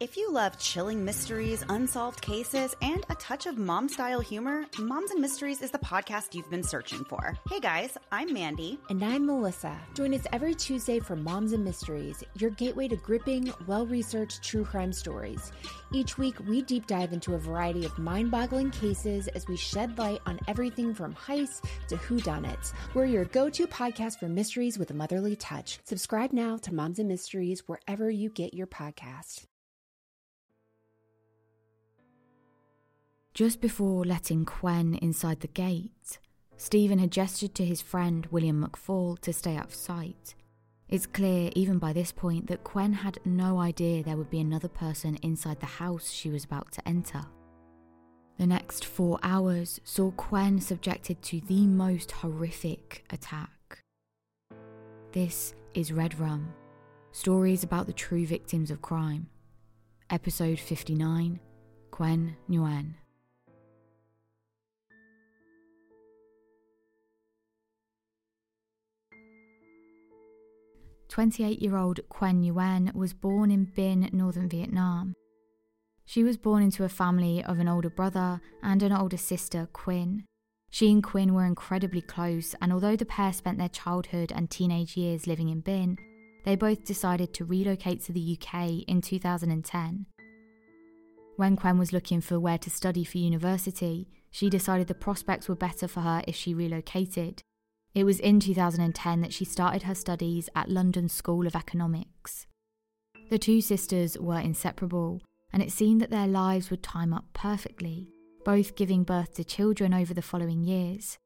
If you love chilling mysteries, unsolved cases, and a touch of mom style humor, Moms and Mysteries is the podcast you've been searching for. Hey guys, I'm Mandy. And I'm Melissa. Join us every Tuesday for Moms and Mysteries, your gateway to gripping, well researched true crime stories. Each week, we deep dive into a variety of mind boggling cases as we shed light on everything from heists to whodunits. We're your go to podcast for mysteries with a motherly touch. Subscribe now to Moms and Mysteries wherever you get your podcast. Just before letting Quyen inside the gate, Stephen had gestured to his friend William McFall to stay out of sight. It's clear, even by this point, that Quyen had no idea there would be another person inside the house she was about to enter. The next four hours saw Quyen subjected to the most horrific attack. This is Red Rum Stories about the True Victims of Crime. Episode 59 Quyen Nguyen. 28 year old Quyen Nguyen was born in Binh, northern Vietnam. She was born into a family of an older brother and an older sister, Quinn. She and Quinn were incredibly close, and although the pair spent their childhood and teenage years living in Binh, they both decided to relocate to the UK in 2010. When Quyen was looking for where to study for university, she decided the prospects were better for her if she relocated. It was in 2010 that she started her studies at London School of Economics. The two sisters were inseparable, and it seemed that their lives would time up perfectly, both giving birth to children over the following years.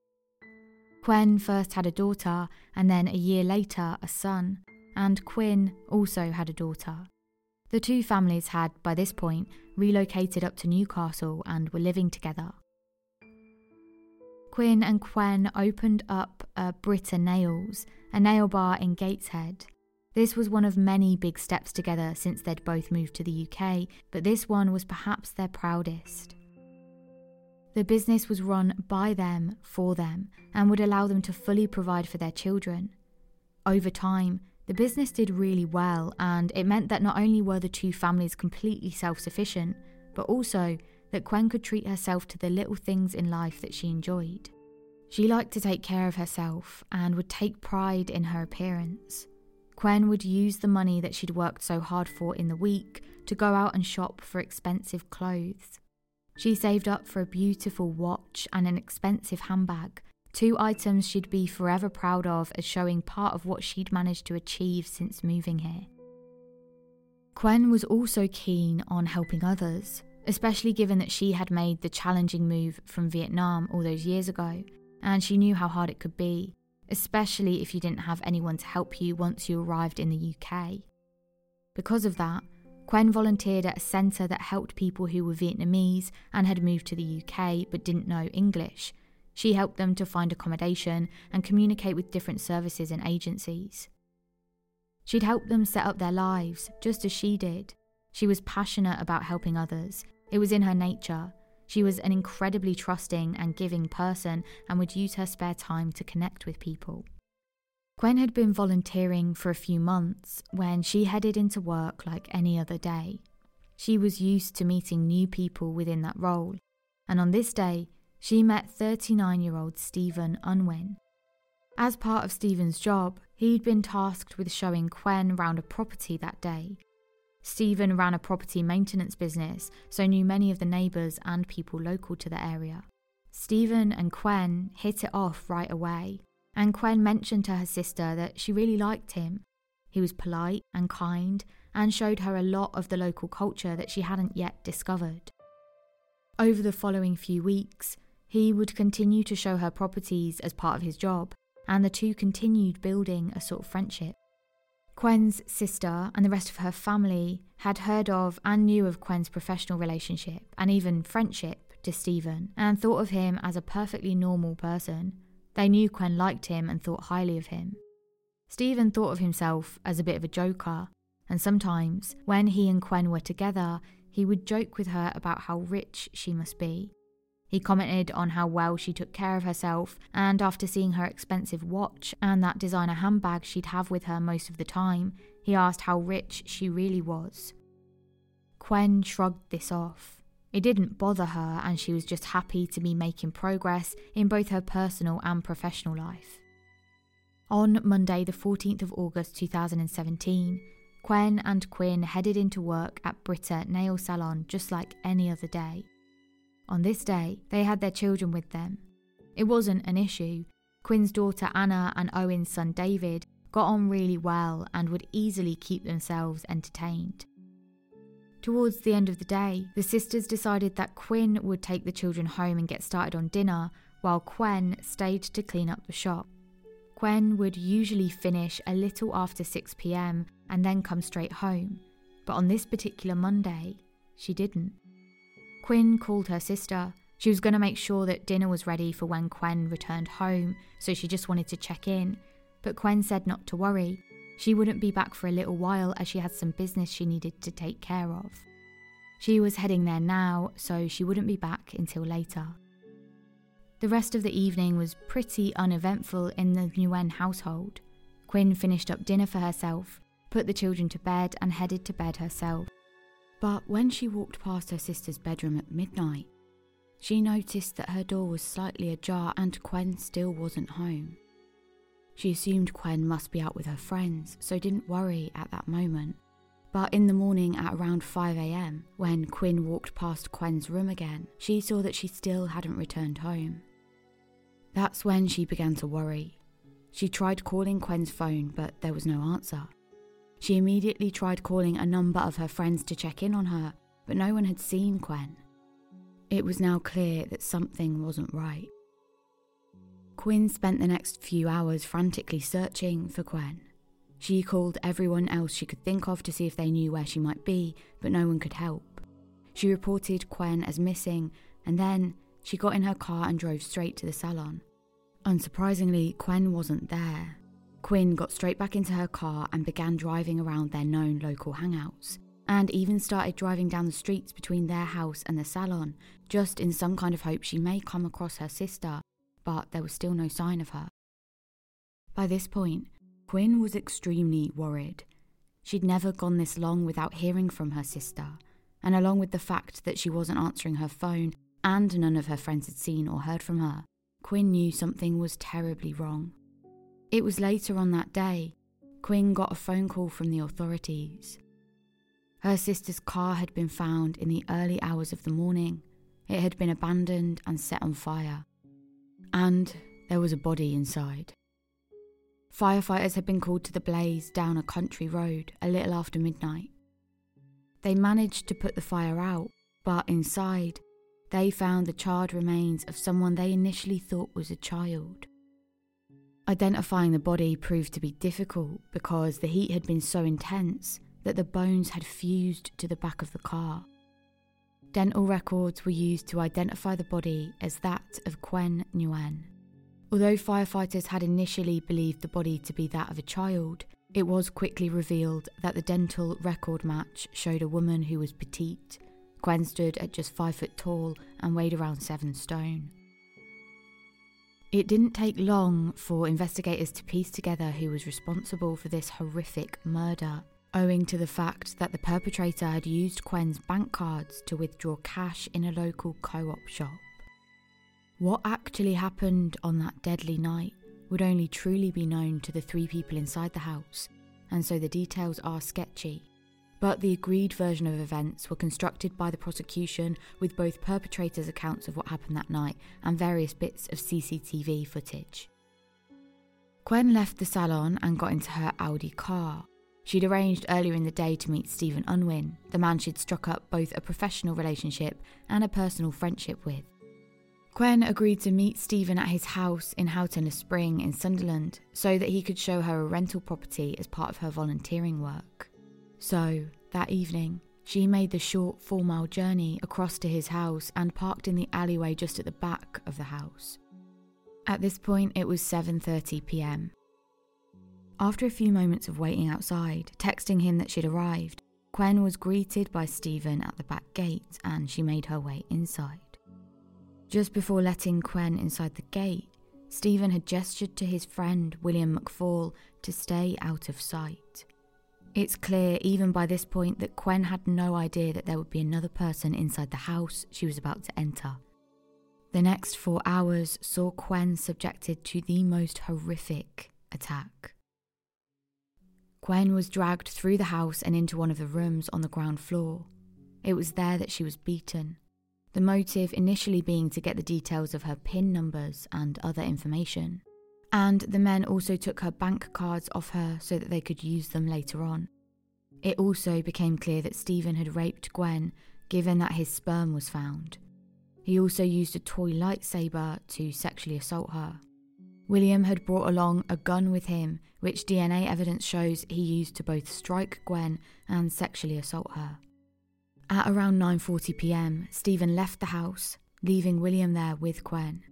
Quyen first had a daughter, and then a year later, a son, and Quinn also had a daughter. The two families had, by this point, relocated up to Newcastle and were living together. Quinn and Quyen opened up a Britta Nails, a nail bar in Gateshead. This was one of many big steps together since they'd both moved to the UK, but this one was perhaps their proudest. The business was run by them for them and would allow them to fully provide for their children. Over time, the business did really well, and it meant that not only were the two families completely self sufficient, but also that Quyen could treat herself to the little things in life that she enjoyed. She liked to take care of herself and would take pride in her appearance. Quyen would use the money that she'd worked so hard for in the week to go out and shop for expensive clothes. She saved up for a beautiful watch and an expensive handbag, two items she'd be forever proud of as showing part of what she'd managed to achieve since moving here. Quyen was also keen on helping others especially given that she had made the challenging move from Vietnam all those years ago, and she knew how hard it could be, especially if you didn't have anyone to help you once you arrived in the UK. Because of that, Quyen volunteered at a centre that helped people who were Vietnamese and had moved to the UK but didn't know English. She helped them to find accommodation and communicate with different services and agencies. She'd help them set up their lives, just as she did. She was passionate about helping others, it was in her nature. She was an incredibly trusting and giving person and would use her spare time to connect with people. Quyen had been volunteering for a few months when she headed into work like any other day. She was used to meeting new people within that role, and on this day, she met 39 year old Stephen Unwin. As part of Stephen's job, he'd been tasked with showing Quyen round a property that day Stephen ran a property maintenance business, so knew many of the neighbours and people local to the area. Stephen and Quyen hit it off right away, and Quyen mentioned to her sister that she really liked him. He was polite and kind and showed her a lot of the local culture that she hadn't yet discovered. Over the following few weeks, he would continue to show her properties as part of his job, and the two continued building a sort of friendship. Quyen's sister and the rest of her family had heard of and knew of Quyen's professional relationship and even friendship to Stephen and thought of him as a perfectly normal person. They knew Quyen liked him and thought highly of him. Stephen thought of himself as a bit of a joker, and sometimes, when he and Quyen were together, he would joke with her about how rich she must be. He commented on how well she took care of herself, and after seeing her expensive watch and that designer handbag she'd have with her most of the time, he asked how rich she really was. Quyen shrugged this off. It didn't bother her, and she was just happy to be making progress in both her personal and professional life. On Monday, the 14th of August 2017, Quyen and Quinn headed into work at Britta Nail Salon just like any other day. On this day, they had their children with them. It wasn't an issue. Quinn's daughter Anna and Quyen's son David got on really well and would easily keep themselves entertained. Towards the end of the day, the sisters decided that Quinn would take the children home and get started on dinner, while Quyen stayed to clean up the shop. Quyen would usually finish a little after 6 pm and then come straight home, but on this particular Monday, she didn't. Quinn called her sister. She was going to make sure that dinner was ready for when Quyen returned home, so she just wanted to check in. But Quyen said not to worry, she wouldn't be back for a little while as she had some business she needed to take care of. She was heading there now, so she wouldn't be back until later. The rest of the evening was pretty uneventful in the Nguyen household. Quinn finished up dinner for herself, put the children to bed, and headed to bed herself. But when she walked past her sister's bedroom at midnight, she noticed that her door was slightly ajar and Quyen still wasn't home. She assumed Quyen must be out with her friends, so didn't worry at that moment. But in the morning at around 5am, when Quinn walked past Quyen's room again, she saw that she still hadn't returned home. That's when she began to worry. She tried calling Quyen's phone, but there was no answer. She immediately tried calling a number of her friends to check in on her, but no one had seen Quyen. It was now clear that something wasn't right. Quinn spent the next few hours frantically searching for Quyen. She called everyone else she could think of to see if they knew where she might be, but no one could help. She reported Quyen as missing, and then she got in her car and drove straight to the salon. Unsurprisingly, Quyen wasn't there. Quinn got straight back into her car and began driving around their known local hangouts, and even started driving down the streets between their house and the salon, just in some kind of hope she may come across her sister but there was still no sign of her. By this point, Quinn was extremely worried. She'd never gone this long without hearing from her sister, and along with the fact that she wasn't answering her phone and none of her friends had seen or heard from her, Quinn knew something was terribly wrong. It was later on that day, Quinn got a phone call from the authorities. Her sister's car had been found in the early hours of the morning. It had been abandoned and set on fire and there was a body inside. Firefighters had been called to the blaze down a country road a little after midnight. They managed to put the fire out, but inside, they found the charred remains of someone they initially thought was a child. Identifying the body proved to be difficult because the heat had been so intense that the bones had fused to the back of the car. Dental records were used to identify the body as that of Quyen Nguyen. Although firefighters had initially believed the body to be that of a child, it was quickly revealed that the dental record match showed a woman who was petite. Quyen stood at just five foot tall and weighed around seven stone. It didn't take long for investigators to piece together who was responsible for this horrific murder owing to the fact that the perpetrator had used Quyen's bank cards to withdraw cash in a local co op shop. What actually happened on that deadly night would only truly be known to the three people inside the house, and so the details are sketchy. But the agreed version of events were constructed by the prosecution with both perpetrators' accounts of what happened that night and various bits of CCTV footage. Quyen left the salon and got into her Audi car, She'd arranged earlier in the day to meet Stephen Unwin, the man she'd struck up both a professional relationship and a personal friendship with. Quyen agreed to meet Stephen at his house in Houghton Spring in Sunderland so that he could show her a rental property as part of her volunteering work. So, that evening, she made the short four mile journey across to his house and parked in the alleyway just at the back of the house. At this point, it was 7:30 p.m. After a few moments of waiting outside, texting him that she'd arrived, Quyen was greeted by Stephen at the back gate and she made her way inside. Just before letting Quyen inside the gate, Stephen had gestured to his friend William McFall to stay out of sight. It's clear, even by this point, that Quyen had no idea that there would be another person inside the house she was about to enter. The next four hours saw Quyen subjected to the most horrific attack. Quyen was dragged through the house and into one of the rooms on the ground floor. It was there that she was beaten, the motive initially being to get the details of her PIN numbers and other information. And the men also took her bank cards off her so that they could use them later on. It also became clear that Stephen had raped Quyen, given that his sperm was found. He also used a toy lightsaber to sexually assault her. William had brought along a gun with him, which DNA evidence shows he used to both strike Quyen and sexually assault her. At around 9:40 p.m., Stephen left the house, leaving William there with Quyen.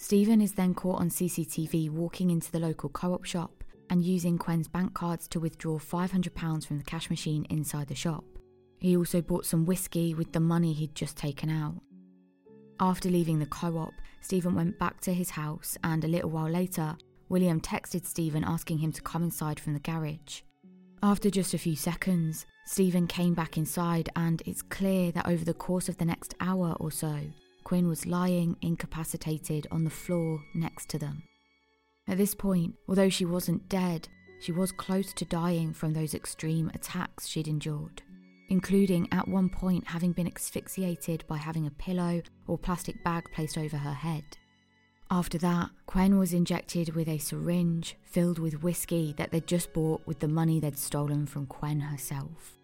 Stephen is then caught on CCTV walking into the local co-op shop and using Quyen's bank cards to withdraw £500 from the cash machine inside the shop. He also bought some whiskey with the money he'd just taken out. After leaving the co-op, Stephen went back to his house and a little while later, William texted Stephen asking him to come inside from the garage. After just a few seconds, Stephen came back inside, and it's clear that over the course of the next hour or so, Quinn was lying incapacitated on the floor next to them. At this point, although she wasn't dead, she was close to dying from those extreme attacks she'd endured, including at one point having been asphyxiated by having a pillow or plastic bag placed over her head. After that, Quyen was injected with a syringe filled with whiskey that they'd just bought with the money they'd stolen from Quyen herself.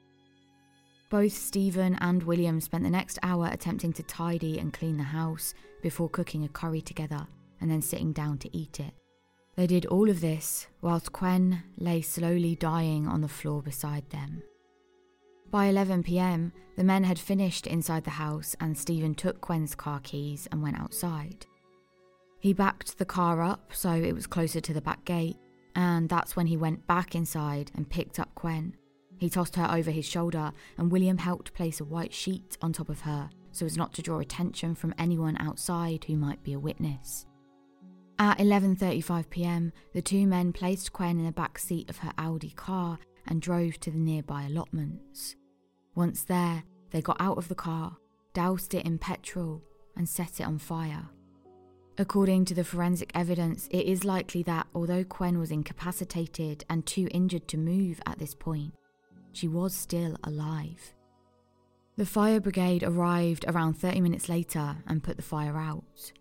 Both Stephen and William spent the next hour attempting to tidy and clean the house before cooking a curry together and then sitting down to eat it. They did all of this whilst Quyen lay slowly dying on the floor beside them. By 11 pm, the men had finished inside the house and Stephen took Quyen's car keys and went outside. He backed the car up so it was closer to the back gate, and that's when he went back inside and picked up Quyen. He tossed her over his shoulder, and William helped place a white sheet on top of her so as not to draw attention from anyone outside who might be a witness. At 11:35 p.m., the two men placed Quyen in the back seat of her Audi car and drove to the nearby allotments. Once there, they got out of the car, doused it in petrol, and set it on fire. According to the forensic evidence, it is likely that although Quyen was incapacitated and too injured to move at this point, she was still alive. The fire brigade arrived around 30 minutes later and put the fire out.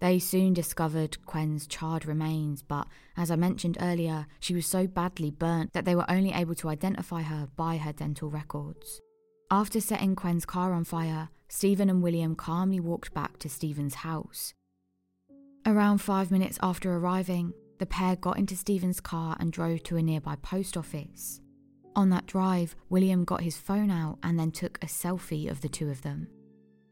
They soon discovered Quyen's charred remains, but as I mentioned earlier, she was so badly burnt that they were only able to identify her by her dental records. After setting Quyen's car on fire, Stephen and William calmly walked back to Stephen's house. Around five minutes after arriving, the pair got into Stephen's car and drove to a nearby post office. On that drive, William got his phone out and then took a selfie of the two of them.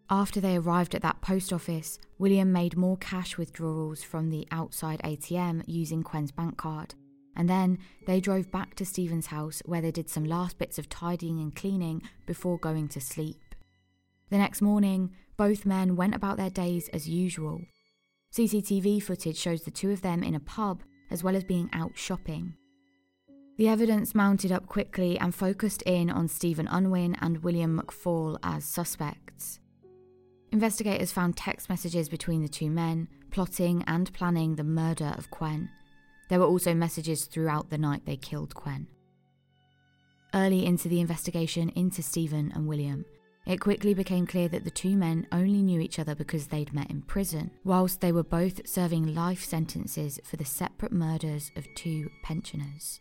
After they arrived at that post office, William made more cash withdrawals from the outside ATM using Quyen's bank card. And then they drove back to Stephen's house where they did some last bits of tidying and cleaning before going to sleep. The next morning, both men went about their days as usual. CCTV footage shows the two of them in a pub as well as being out shopping. The evidence mounted up quickly and focused in on Stephen Unwin and William McFall as suspects. Investigators found text messages between the two men, plotting and planning the murder of Quyen. There were also messages throughout the night they killed Quyen. Early into the investigation into Stephen and William, it quickly became clear that the two men only knew each other because they'd met in prison, whilst they were both serving life sentences for the separate murders of two pensioners.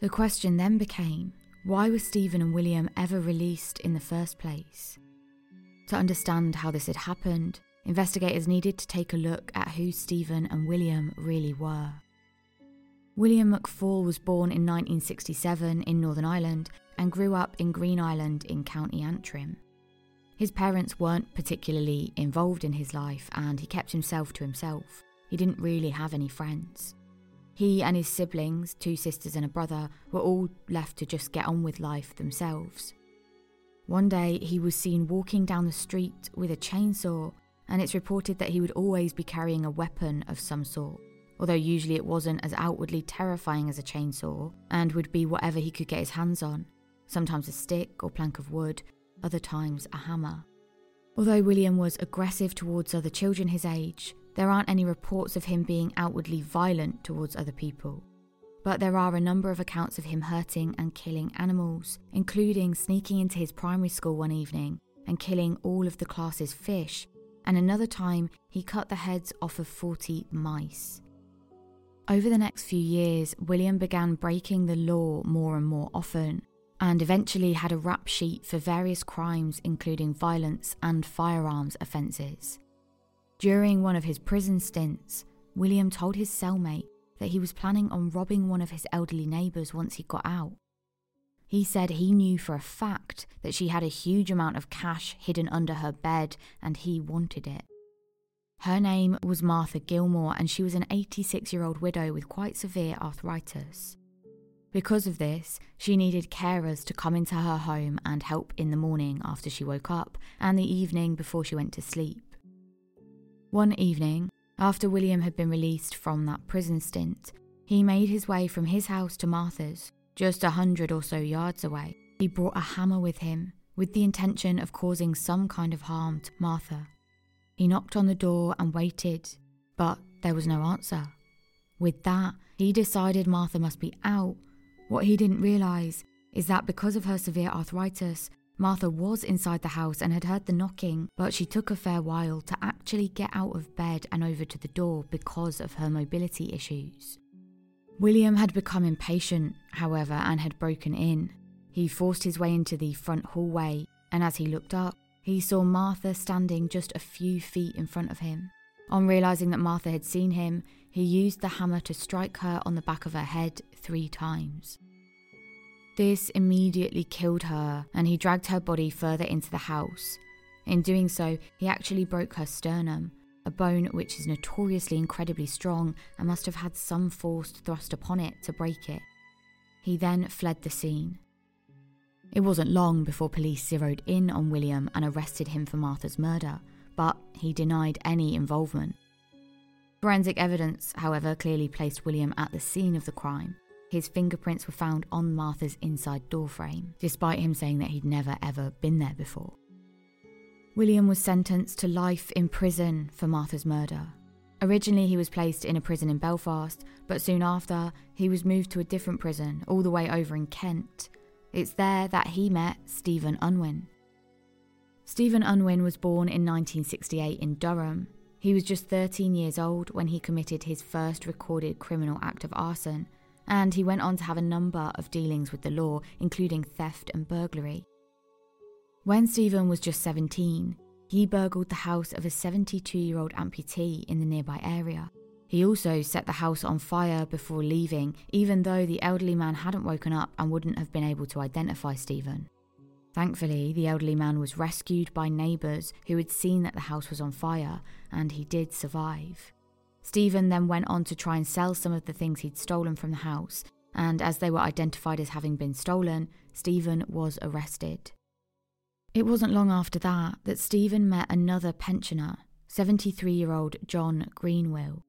The question then became why were Stephen and William ever released in the first place? To understand how this had happened, investigators needed to take a look at who Stephen and William really were. William McFall was born in 1967 in Northern Ireland and grew up in Greenisland in County Antrim. His parents weren't particularly involved in his life and he kept himself to himself. He didn't really have any friends. He and his siblings, two sisters and a brother, were all left to just get on with life themselves. One day he was seen walking down the street with a chainsaw, and it's reported that he would always be carrying a weapon of some sort although usually it wasn't as outwardly terrifying as a chainsaw and would be whatever he could get his hands on, sometimes a stick or plank of wood, other times a hammer. Although William was aggressive towards other children his age, there aren't any reports of him being outwardly violent towards other people. But there are a number of accounts of him hurting and killing animals, including sneaking into his primary school one evening and killing all of the class's fish, and another time he cut the heads off of 40 mice. Over the next few years, William began breaking the law more and more often, and eventually had a rap sheet for various crimes, including violence and firearms offences. During one of his prison stints, William told his cellmate that he was planning on robbing one of his elderly neighbours once he got out. He said he knew for a fact that she had a huge amount of cash hidden under her bed and he wanted it. Her name was Martha Gilmore, and she was an 86 year old widow with quite severe arthritis. Because of this, she needed carers to come into her home and help in the morning after she woke up and the evening before she went to sleep. One evening, after William had been released from that prison stint, he made his way from his house to Martha's, just a hundred or so yards away. He brought a hammer with him, with the intention of causing some kind of harm to Martha. He knocked on the door and waited, but there was no answer. With that, he decided Martha must be out. What he didn't realise is that because of her severe arthritis, Martha was inside the house and had heard the knocking, but she took a fair while to actually get out of bed and over to the door because of her mobility issues. William had become impatient, however, and had broken in. He forced his way into the front hallway, and as he looked up, he saw Martha standing just a few feet in front of him. On realizing that Martha had seen him, he used the hammer to strike her on the back of her head three times. This immediately killed her, and he dragged her body further into the house. In doing so, he actually broke her sternum, a bone which is notoriously incredibly strong and must have had some force thrust upon it to break it. He then fled the scene. It wasn't long before police zeroed in on William and arrested him for Martha's murder, but he denied any involvement. Forensic evidence, however, clearly placed William at the scene of the crime. His fingerprints were found on Martha's inside door frame, despite him saying that he'd never ever been there before. William was sentenced to life in prison for Martha's murder. Originally, he was placed in a prison in Belfast, but soon after, he was moved to a different prison all the way over in Kent, it's there that he met Stephen Unwin. Stephen Unwin was born in 1968 in Durham. He was just 13 years old when he committed his first recorded criminal act of arson, and he went on to have a number of dealings with the law, including theft and burglary. When Stephen was just 17, he burgled the house of a 72 year old amputee in the nearby area. He also set the house on fire before leaving, even though the elderly man hadn't woken up and wouldn't have been able to identify Stephen. Thankfully, the elderly man was rescued by neighbours who had seen that the house was on fire, and he did survive. Stephen then went on to try and sell some of the things he'd stolen from the house, and as they were identified as having been stolen, Stephen was arrested. It wasn't long after that that Stephen met another pensioner, 73 year old John Greenwill.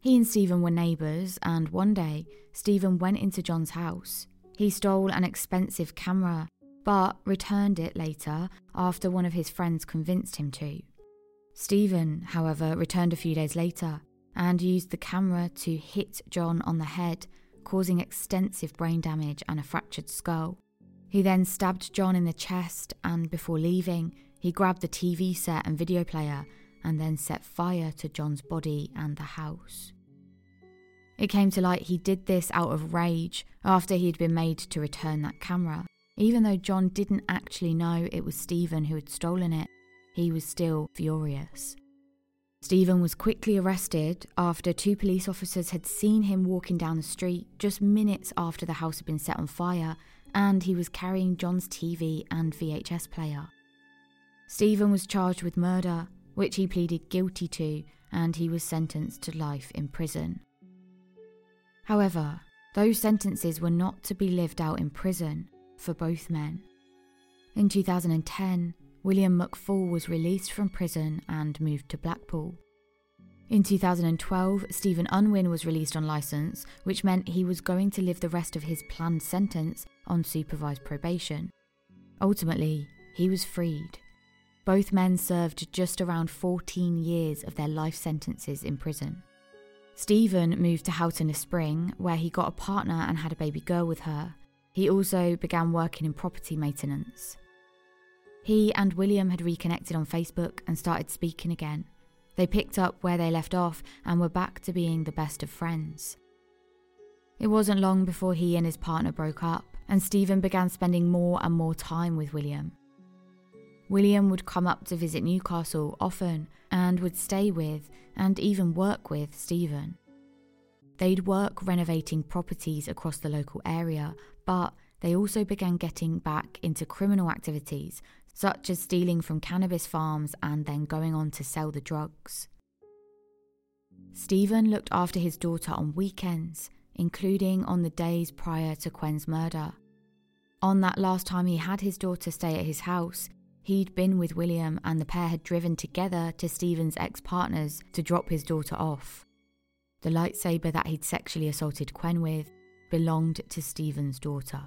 He and Stephen were neighbours, and one day, Stephen went into John's house. He stole an expensive camera, but returned it later after one of his friends convinced him to. Stephen, however, returned a few days later and used the camera to hit John on the head, causing extensive brain damage and a fractured skull. He then stabbed John in the chest, and before leaving, he grabbed the TV set and video player and then set fire to John's body and the house. It came to light he did this out of rage after he had been made to return that camera, even though John didn't actually know it was Stephen who had stolen it. he was still furious. Stephen was quickly arrested after two police officers had seen him walking down the street just minutes after the house had been set on fire, and he was carrying John's TV and VHS player. Stephen was charged with murder, which he pleaded guilty to, and he was sentenced to life in prison. However, those sentences were not to be lived out in prison for both men. In 2010, William McFall was released from prison and moved to Blackpool. In 2012, Stephen Unwin was released on licence, which meant he was going to live the rest of his planned sentence on supervised probation. Ultimately, he was freed. Both men served just around 14 years of their life sentences in prison. Stephen moved to Houghton-le-Spring, where he got a partner and had a baby girl with her. He also began working in property maintenance. He and William had reconnected on Facebook and started speaking again. They picked up where they left off and were back to being the best of friends. It wasn't long before he and his partner broke up, and Stephen began spending more and more time with William. William would come up to visit Newcastle often and would stay with and even work with Stephen. They'd work renovating properties across the local area, but they also began getting back into criminal activities such as stealing from cannabis farms and then going on to sell the drugs. Stephen looked after his daughter on weekends, including on the days prior to Quyen's murder. On that last time he had his daughter stay at his house, he'd been with William and the pair had driven together to Stephen's ex partners to drop his daughter off. The lightsaber that he'd sexually assaulted Quyen with belonged to Stephen's daughter.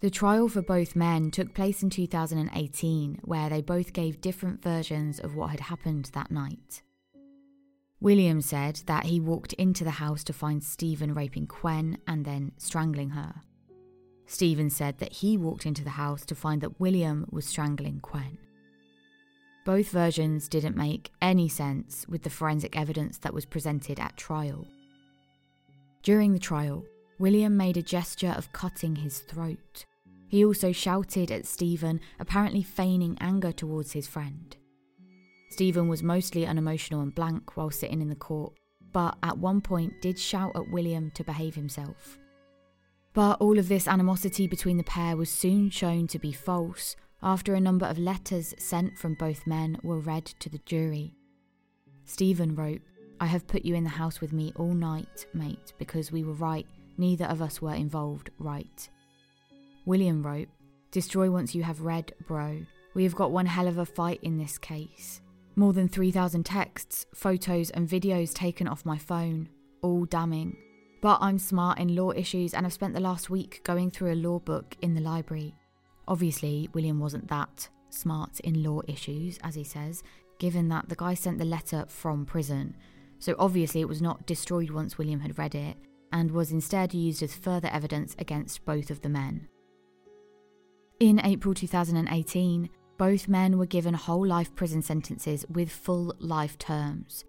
The trial for both men took place in 2018, where they both gave different versions of what had happened that night. William said that he walked into the house to find Stephen raping Quyen and then strangling her. Stephen said that he walked into the house to find that William was strangling Quyen. Both versions didn't make any sense with the forensic evidence that was presented at trial. During the trial, William made a gesture of cutting his throat. He also shouted at Stephen, apparently feigning anger towards his friend. Stephen was mostly unemotional and blank while sitting in the court, but at one point did shout at William to behave himself. But all of this animosity between the pair was soon shown to be false after a number of letters sent from both men were read to the jury. Stephen wrote, I have put you in the house with me all night, mate, because we were right, neither of us were involved, right. William wrote, Destroy once you have read, bro. We have got one hell of a fight in this case. More than 3,000 texts, photos, and videos taken off my phone, all damning. But I'm smart in law issues and I've spent the last week going through a law book in the library. Obviously, William wasn't that smart in law issues, as he says, given that the guy sent the letter from prison. So obviously, it was not destroyed once William had read it, and was instead used as further evidence against both of the men. In April 2018, both men were given whole life prison sentences with full life terms.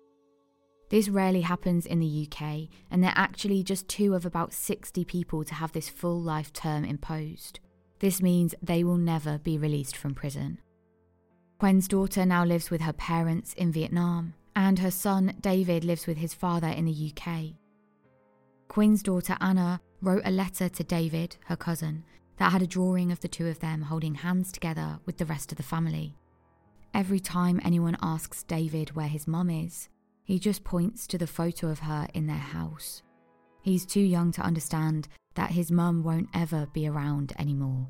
This rarely happens in the UK, and they're actually just two of about 60 people to have this full life term imposed. This means they will never be released from prison. Quyen's daughter now lives with her parents in Vietnam, and her son David lives with his father in the UK. Quinn's daughter Anna wrote a letter to David, her cousin, that had a drawing of the two of them holding hands together with the rest of the family. Every time anyone asks David where his mum is, he just points to the photo of her in their house. He's too young to understand that his mum won't ever be around anymore.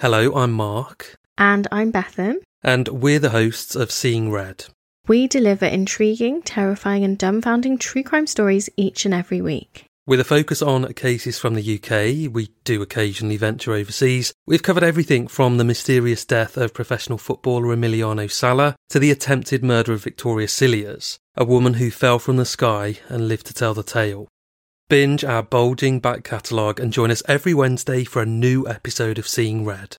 Hello, I'm Mark. And I'm Bethan. And we're the hosts of Seeing Red. We deliver intriguing, terrifying, and dumbfounding true crime stories each and every week. With a focus on cases from the UK, we do occasionally venture overseas. We've covered everything from the mysterious death of professional footballer Emiliano Sala to the attempted murder of Victoria Cilliers, a woman who fell from the sky and lived to tell the tale. Binge our bulging back catalogue and join us every Wednesday for a new episode of Seeing Red.